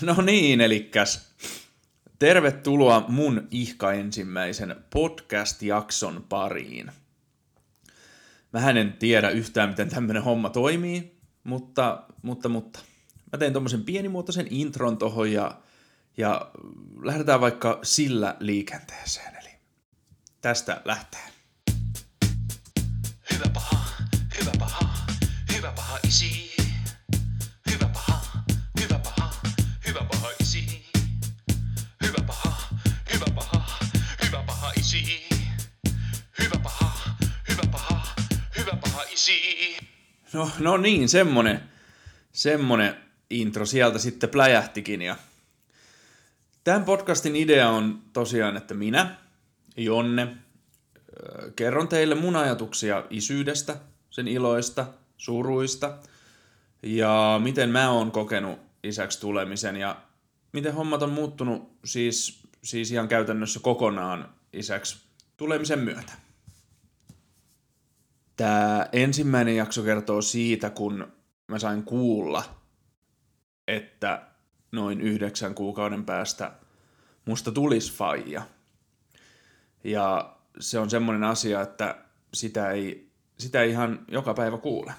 No niin, elikkäs tervetuloa mun ihka ensimmäisen podcast-jakson pariin. Mä en tiedä yhtään, miten tämmönen homma toimii, mutta, mutta, mutta. Mä tein tommosen pienimuotoisen intron tohon ja, ja lähdetään vaikka sillä liikenteeseen. Eli tästä lähtee. Hyvä paha, hyvä paha, hyvä paha isi. Isi. No, no niin, semmonen, semmonen intro sieltä sitten pläjähtikin. Ja tämän podcastin idea on tosiaan, että minä, Jonne, kerron teille mun ajatuksia isyydestä, sen iloista, suruista ja miten mä oon kokenut isäksi tulemisen ja miten hommat on muuttunut siis, siis ihan käytännössä kokonaan isäksi tulemisen myötä. Tämä ensimmäinen jakso kertoo siitä, kun mä sain kuulla, että noin yhdeksän kuukauden päästä musta tulisi faija. Ja se on semmoinen asia, että sitä ei, sitä ei ihan joka päivä kuule.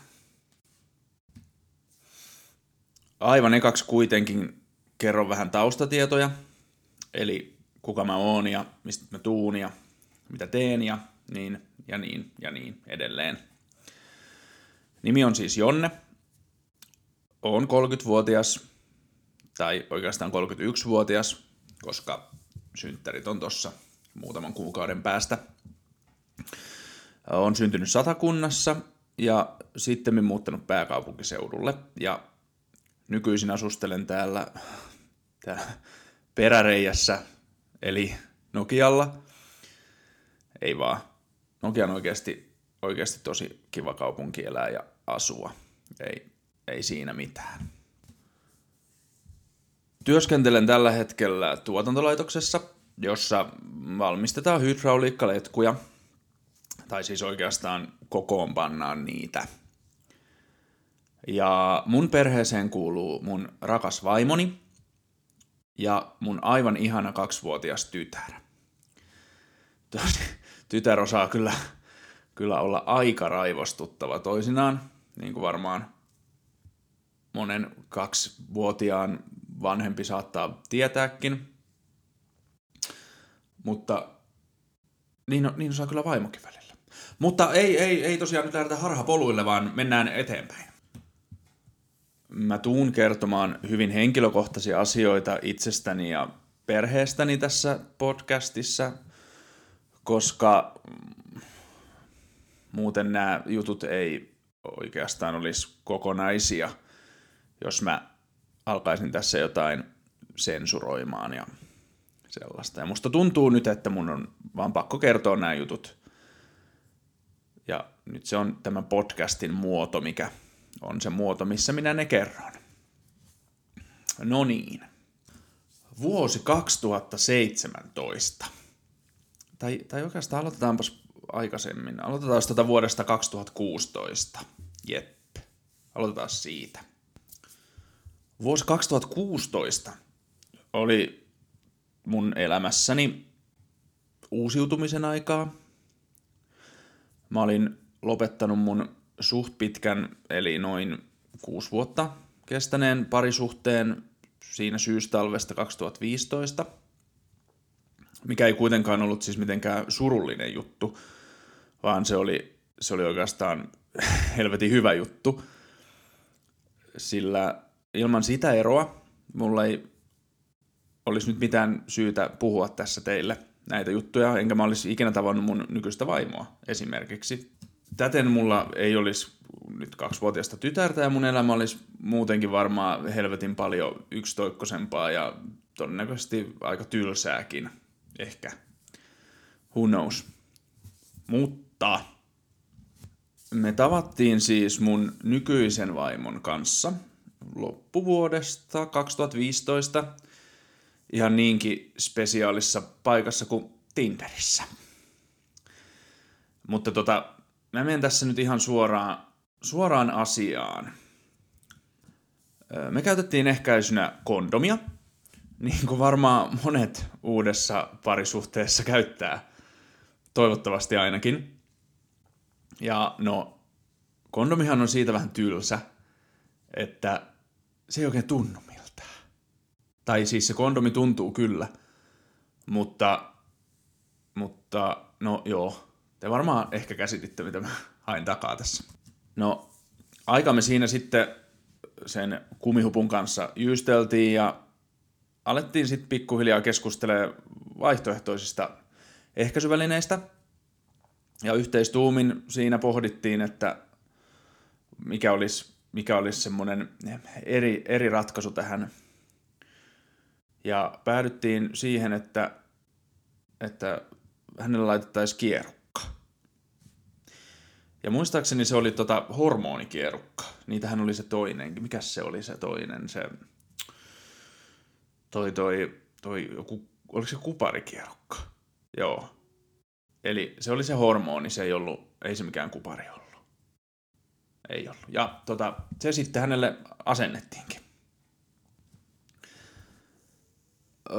Aivan ekaksi kuitenkin kerron vähän taustatietoja, eli kuka mä oon ja mistä mä tuun ja mitä teen ja niin ja niin ja niin edelleen. Nimi on siis Jonne. Oon 30-vuotias, tai oikeastaan 31-vuotias, koska synttärit on tossa muutaman kuukauden päästä. Olen syntynyt Satakunnassa ja sitten muuttanut pääkaupunkiseudulle ja nykyisin asustelen täällä, täällä peräreijässä, eli Nokialla. Ei vaan. Nokia on oikeasti, oikeasti tosi kiva kaupunki elää ja asua. Ei, ei siinä mitään. Työskentelen tällä hetkellä tuotantolaitoksessa, jossa valmistetaan hydrauliikkaletkuja, tai siis oikeastaan kokoonpannaan niitä. Ja mun perheeseen kuuluu mun rakas vaimoni ja mun aivan ihana kaksivuotias tytär. Tosi, tytär osaa kyllä, kyllä olla aika raivostuttava toisinaan, niin kuin varmaan monen kaksivuotiaan vanhempi saattaa tietääkin. Mutta niin, niin osaa kyllä vaimokin välillä. Mutta ei, ei, ei tosiaan nyt lähdetä harhapoluille, vaan mennään eteenpäin. Mä tuun kertomaan hyvin henkilökohtaisia asioita itsestäni ja perheestäni tässä podcastissa, koska muuten nämä jutut ei oikeastaan olisi kokonaisia, jos mä alkaisin tässä jotain sensuroimaan ja sellaista. Ja musta tuntuu nyt, että mun on vaan pakko kertoa nämä jutut. Ja nyt se on tämä podcastin muoto, mikä on se muoto, missä minä ne kerron. No niin. Vuosi 2017. Tai, tai oikeastaan aloitetaanpas aikaisemmin. Aloitetaan tätä vuodesta 2016. Jep. Aloitetaan siitä. Vuosi 2016 oli mun elämässäni uusiutumisen aikaa. Mä olin lopettanut mun suht pitkän, eli noin kuusi vuotta kestäneen parisuhteen siinä syystalvesta 2015, mikä ei kuitenkaan ollut siis mitenkään surullinen juttu, vaan se oli, se oli oikeastaan helvetin hyvä juttu, sillä ilman sitä eroa mulla ei olisi nyt mitään syytä puhua tässä teille näitä juttuja, enkä mä olisi ikinä tavannut mun nykyistä vaimoa esimerkiksi. Täten mulla ei olisi nyt kaksivuotiaista tytärtä ja mun elämä olisi muutenkin varmaan helvetin paljon yksitoikkosempaa ja todennäköisesti aika tylsääkin. Ehkä. Who knows. Mutta me tavattiin siis mun nykyisen vaimon kanssa loppuvuodesta 2015 ihan niinkin spesiaalissa paikassa kuin Tinderissä. Mutta tota, mä menen tässä nyt ihan suoraan, suoraan asiaan. Me käytettiin ehkäisynä kondomia, niin kuin varmaan monet uudessa parisuhteessa käyttää, toivottavasti ainakin. Ja no, kondomihan on siitä vähän tylsä, että se ei oikein tunnu miltään. Tai siis se kondomi tuntuu kyllä, mutta, mutta no joo, te varmaan ehkä käsititte, mitä mä hain takaa tässä. No, aikamme siinä sitten sen kumihupun kanssa jyysteltiin ja alettiin sitten pikkuhiljaa keskustelemaan vaihtoehtoisista ehkäisyvälineistä. Ja yhteistuumin siinä pohdittiin, että mikä olisi, mikä olisi semmoinen eri, eri ratkaisu tähän. Ja päädyttiin siihen, että, että hänelle laitettaisiin kierukka. Ja muistaakseni se oli tota hormonikierukka. Niitähän oli se toinen. Mikä se oli se toinen? Se, toi, toi, toi joku, oliko se kuparikierukka? Joo. Eli se oli se hormoni, se ei ollut, ei se mikään kupari ollut. Ei ollut. Ja tota, se sitten hänelle asennettiinkin. Öö,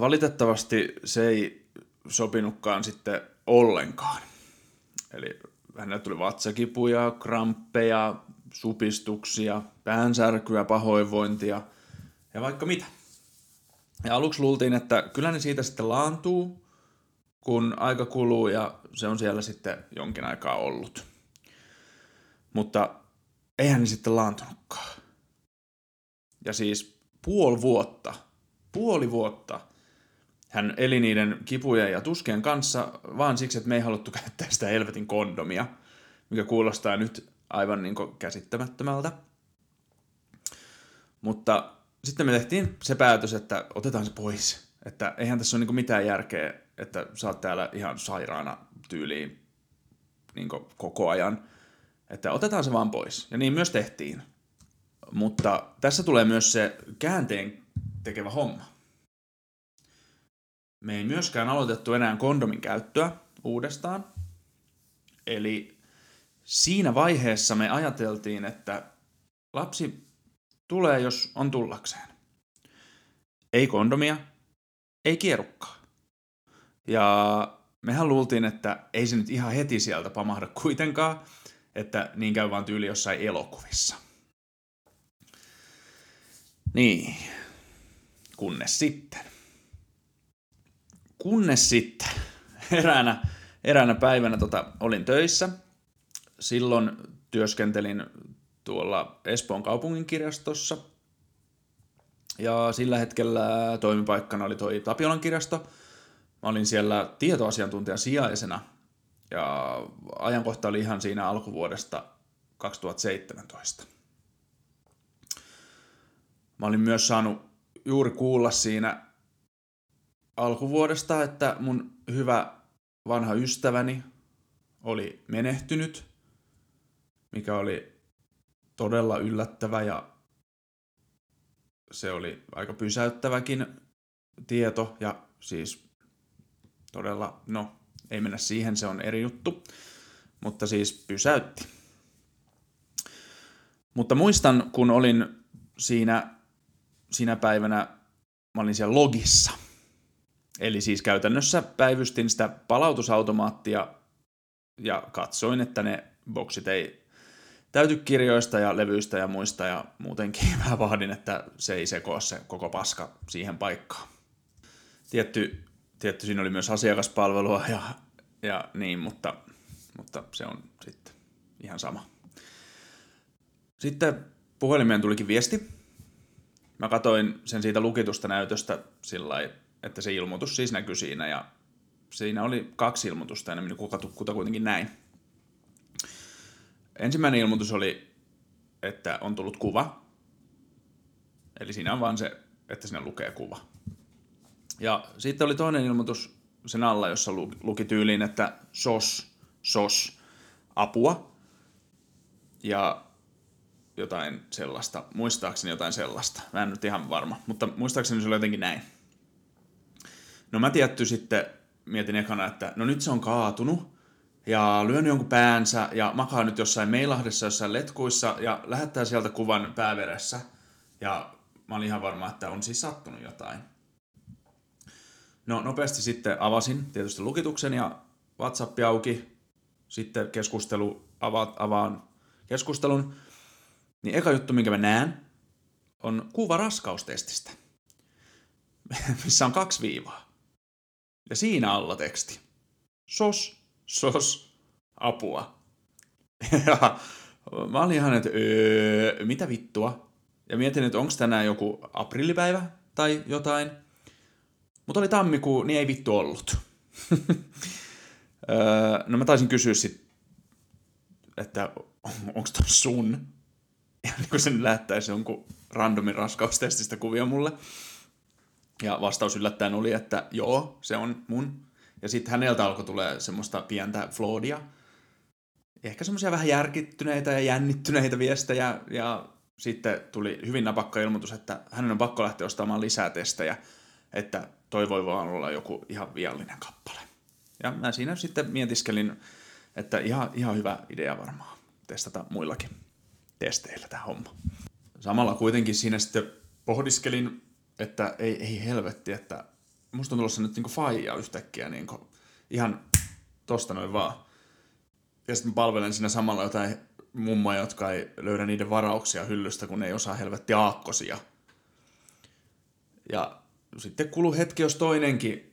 valitettavasti se ei sopinutkaan sitten ollenkaan. Eli hänelle tuli vatsakipuja, kramppeja, supistuksia, päänsärkyä, pahoinvointia ja vaikka mitä. Ja aluksi luultiin, että kyllä ne siitä sitten laantuu, kun aika kuluu ja se on siellä sitten jonkin aikaa ollut. Mutta eihän ne sitten laantunutkaan. Ja siis puoli vuotta, puoli vuotta hän eli niiden kipujen ja tuskien kanssa vaan siksi, että me ei haluttu käyttää sitä helvetin kondomia, mikä kuulostaa nyt aivan niin käsittämättömältä. Mutta sitten me tehtiin se päätös, että otetaan se pois. Että eihän tässä ole niin mitään järkeä, että sä oot täällä ihan sairaana tyyliin niin koko ajan. Että otetaan se vaan pois. Ja niin myös tehtiin. Mutta tässä tulee myös se käänteen tekevä homma. Me ei myöskään aloitettu enää kondomin käyttöä uudestaan. Eli siinä vaiheessa me ajateltiin, että lapsi tulee, jos on tullakseen. Ei kondomia, ei kierukkaa. Ja mehän luultiin, että ei se nyt ihan heti sieltä pamahda kuitenkaan, että niin käy vaan tyyli jossain elokuvissa. Niin, kunnes sitten. Kunnes sitten eräänä, eräänä päivänä tota, olin töissä. Silloin työskentelin tuolla Espoon kaupungin kirjastossa. Ja sillä hetkellä toimipaikkana oli toi Tapiolan kirjasto. Mä olin siellä tietoasiantuntijan sijaisena. Ja ajankohta oli ihan siinä alkuvuodesta 2017. Mä olin myös saanut juuri kuulla siinä alkuvuodesta, että mun hyvä vanha ystäväni oli menehtynyt, mikä oli todella yllättävä ja se oli aika pysäyttäväkin tieto ja siis todella, no ei mennä siihen, se on eri juttu, mutta siis pysäytti. Mutta muistan, kun olin siinä, siinä päivänä, mä olin siellä logissa. Eli siis käytännössä päivystin sitä palautusautomaattia ja katsoin, että ne boksit ei täyty kirjoista ja levyistä ja muista ja muutenkin mä vaadin, että se ei sekoa se koko paska siihen paikkaan. Tietty, tietty siinä oli myös asiakaspalvelua ja, ja niin, mutta, mutta se on sitten ihan sama. Sitten puhelimeen tulikin viesti. Mä katoin sen siitä lukitusta näytöstä sillä että se ilmoitus siis näkyi siinä ja siinä oli kaksi ilmoitusta enemmän kuin kuta kuitenkin näin. Ensimmäinen ilmoitus oli, että on tullut kuva. Eli siinä on vaan se, että sinne lukee kuva. Ja sitten oli toinen ilmoitus sen alla, jossa luki tyyliin, että sos, sos, apua. Ja jotain sellaista, muistaakseni jotain sellaista. Mä en nyt ihan varma, mutta muistaakseni se oli jotenkin näin. No mä tietty sitten mietin ekana, että no nyt se on kaatunut, ja lyön jonkun päänsä ja makaa nyt jossain meilahdessa, jossain letkuissa ja lähettää sieltä kuvan pääveressä. Ja mä olin ihan varma, että on siis sattunut jotain. No nopeasti sitten avasin tietysti lukituksen ja WhatsApp auki. Sitten keskustelu, ava, avaan keskustelun. Niin eka juttu, minkä mä näen, on kuva raskaustestistä, missä on kaksi viivaa. Ja siinä alla teksti. Sos, sos, apua. Ja mä olin ihan, että öö, mitä vittua? Ja mietin, että onko tänään joku aprillipäivä tai jotain. Mutta oli tammikuu, niin ei vittu ollut. öö, no mä taisin kysyä sit, että onko toi sun? Ja niin kun sen lähettäisi jonkun randomin raskaustestistä kuvia mulle. Ja vastaus yllättäen oli, että joo, se on mun. Ja sitten häneltä alkoi tulee semmoista pientä floodia. Ehkä semmoisia vähän järkittyneitä ja jännittyneitä viestejä. Ja sitten tuli hyvin napakka ilmoitus, että hänen on pakko lähteä ostamaan lisää testejä, että toi voi vaan olla joku ihan viallinen kappale. Ja mä siinä sitten mietiskelin, että ihan, ihan hyvä idea varmaan testata muillakin testeillä tämä homma. Samalla kuitenkin siinä sitten pohdiskelin, että ei, ei helvetti, että musta on tulossa nyt niinku faija yhtäkkiä niinku ihan tosta noin vaan. Ja sitten palvelen siinä samalla jotain mummoja, jotka ei löydä niiden varauksia hyllystä, kun ne ei osaa helvetti aakkosia. Ja sitten kulu hetki, jos toinenkin,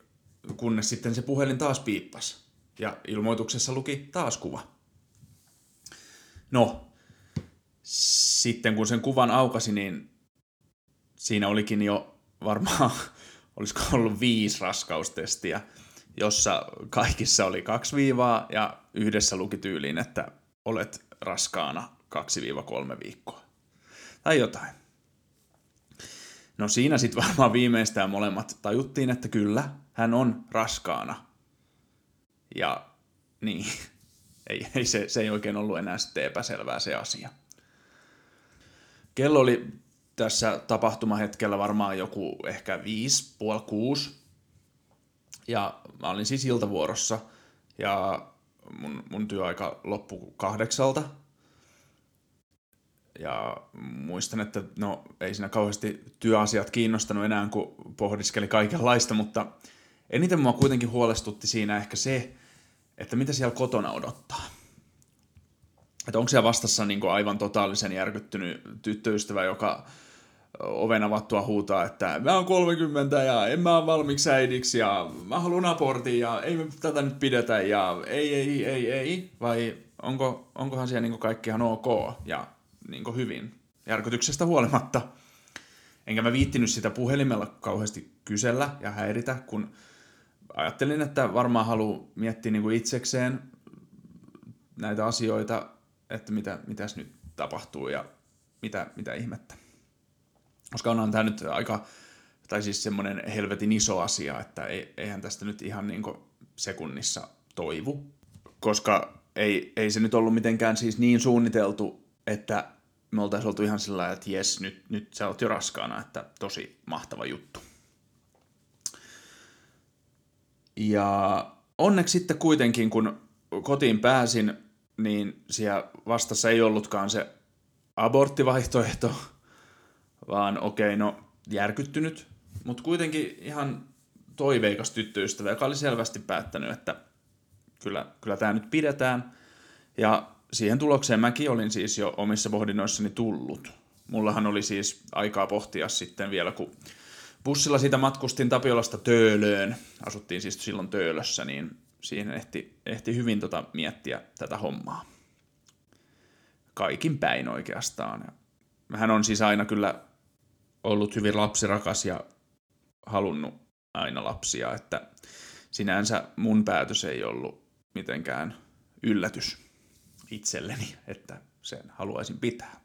kunnes sitten se puhelin taas piippas. Ja ilmoituksessa luki taas kuva. No, sitten kun sen kuvan aukasi, niin siinä olikin jo varmaan, olisiko ollut viisi raskaustestiä, jossa kaikissa oli kaksi viivaa ja yhdessä luki tyyliin, että olet raskaana 2-3 viikkoa. Tai jotain. No siinä sitten varmaan viimeistään molemmat tajuttiin, että kyllä, hän on raskaana. Ja niin, ei, ei se, se ei oikein ollut enää sitten epäselvää se asia. Kello oli tässä tapahtumahetkellä varmaan joku ehkä viisi, puoli kuusi. Ja mä olin siis iltavuorossa ja mun, mun työaika loppui kahdeksalta. Ja muistan, että no ei siinä kauheasti työasiat kiinnostanut enää, kun pohdiskeli kaikenlaista, mutta eniten mua kuitenkin huolestutti siinä ehkä se, että mitä siellä kotona odottaa että onko siellä vastassa niin aivan totaalisen järkyttynyt tyttöystävä, joka oven avattua huutaa, että mä oon 30 ja en mä ole valmiiksi äidiksi ja mä haluan abortin ja ei me tätä nyt pidetä ja ei, ei, ei, ei, vai onko, onkohan siellä niin kaikki ihan ok ja niin hyvin järkytyksestä huolimatta. Enkä mä viittinyt sitä puhelimella kauheasti kysellä ja häiritä, kun ajattelin, että varmaan haluaa miettiä niin itsekseen näitä asioita että mitä, mitäs nyt tapahtuu ja mitä, mitä ihmettä. Koska onhan tämä nyt aika, tai siis semmoinen helvetin iso asia, että eihän tästä nyt ihan niin sekunnissa toivu. Koska ei, ei se nyt ollut mitenkään siis niin suunniteltu, että me oltaisiin oltu ihan sillä että jes, nyt, nyt sä oot jo raskaana, että tosi mahtava juttu. Ja onneksi sitten kuitenkin, kun kotiin pääsin, niin siellä vastassa ei ollutkaan se aborttivaihtoehto, vaan okei, okay, no järkyttynyt, mutta kuitenkin ihan toiveikas tyttöystävä, joka oli selvästi päättänyt, että kyllä, kyllä tämä nyt pidetään. Ja siihen tulokseen mäkin olin siis jo omissa pohdinnoissani tullut. Mullahan oli siis aikaa pohtia sitten vielä, kun bussilla siitä matkustin Tapiolasta Töölöön, asuttiin siis silloin Töölössä, niin siihen ehti, ehti hyvin tota miettiä tätä hommaa. Kaikin päin oikeastaan. Hän on siis aina kyllä ollut hyvin lapsirakas ja halunnut aina lapsia, että sinänsä mun päätös ei ollut mitenkään yllätys itselleni, että sen haluaisin pitää.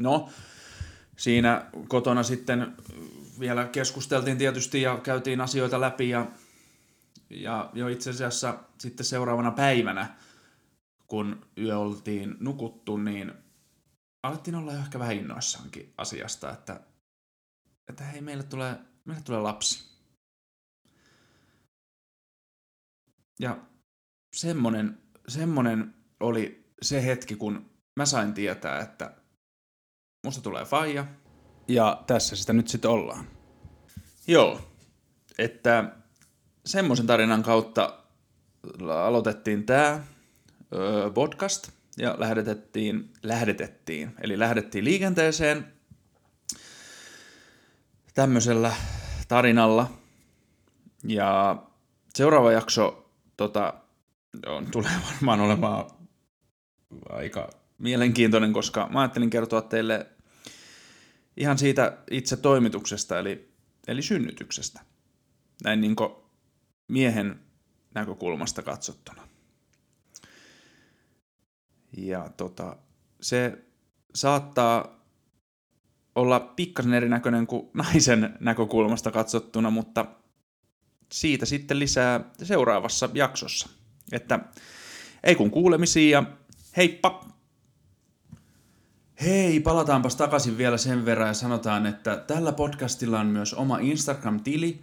No, siinä kotona sitten vielä keskusteltiin tietysti ja käytiin asioita läpi ja ja jo itse asiassa sitten seuraavana päivänä, kun yö oltiin nukuttu, niin alettiin olla ehkä vähän innoissaankin asiasta, että, että hei, meille tulee, meille tulee lapsi. Ja semmonen semmonen oli se hetki, kun mä sain tietää, että musta tulee faija. Ja tässä sitä nyt sitten ollaan. Joo, että semmoisen tarinan kautta aloitettiin tämä podcast ja lähdetettiin, lähdetettiin, eli lähdettiin liikenteeseen tämmöisellä tarinalla. Ja seuraava jakso tota, on, tulee varmaan olemaan aika mielenkiintoinen, koska mä ajattelin kertoa teille ihan siitä itse toimituksesta, eli, eli synnytyksestä. Näin niin miehen näkökulmasta katsottuna. Ja tota, se saattaa olla pikkasen erinäköinen kuin naisen näkökulmasta katsottuna, mutta siitä sitten lisää seuraavassa jaksossa. Että ei kun kuulemisia ja heippa! Hei, palataanpas takaisin vielä sen verran ja sanotaan, että tällä podcastilla on myös oma Instagram-tili,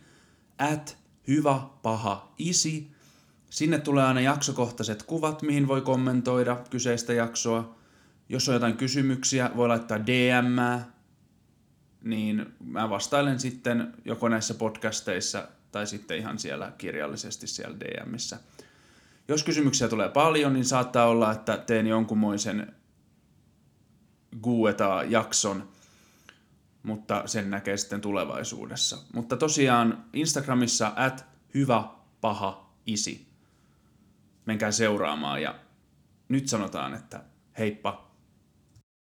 at hyvä paha isi. Sinne tulee aina jaksokohtaiset kuvat, mihin voi kommentoida kyseistä jaksoa. Jos on jotain kysymyksiä, voi laittaa DM, niin mä vastailen sitten joko näissä podcasteissa tai sitten ihan siellä kirjallisesti siellä DMissä. Jos kysymyksiä tulee paljon, niin saattaa olla, että teen jonkunmoisen Gueta-jakson, mutta sen näkee sitten tulevaisuudessa. Mutta tosiaan Instagramissa at hyvä paha isi. Menkää seuraamaan ja nyt sanotaan, että heippa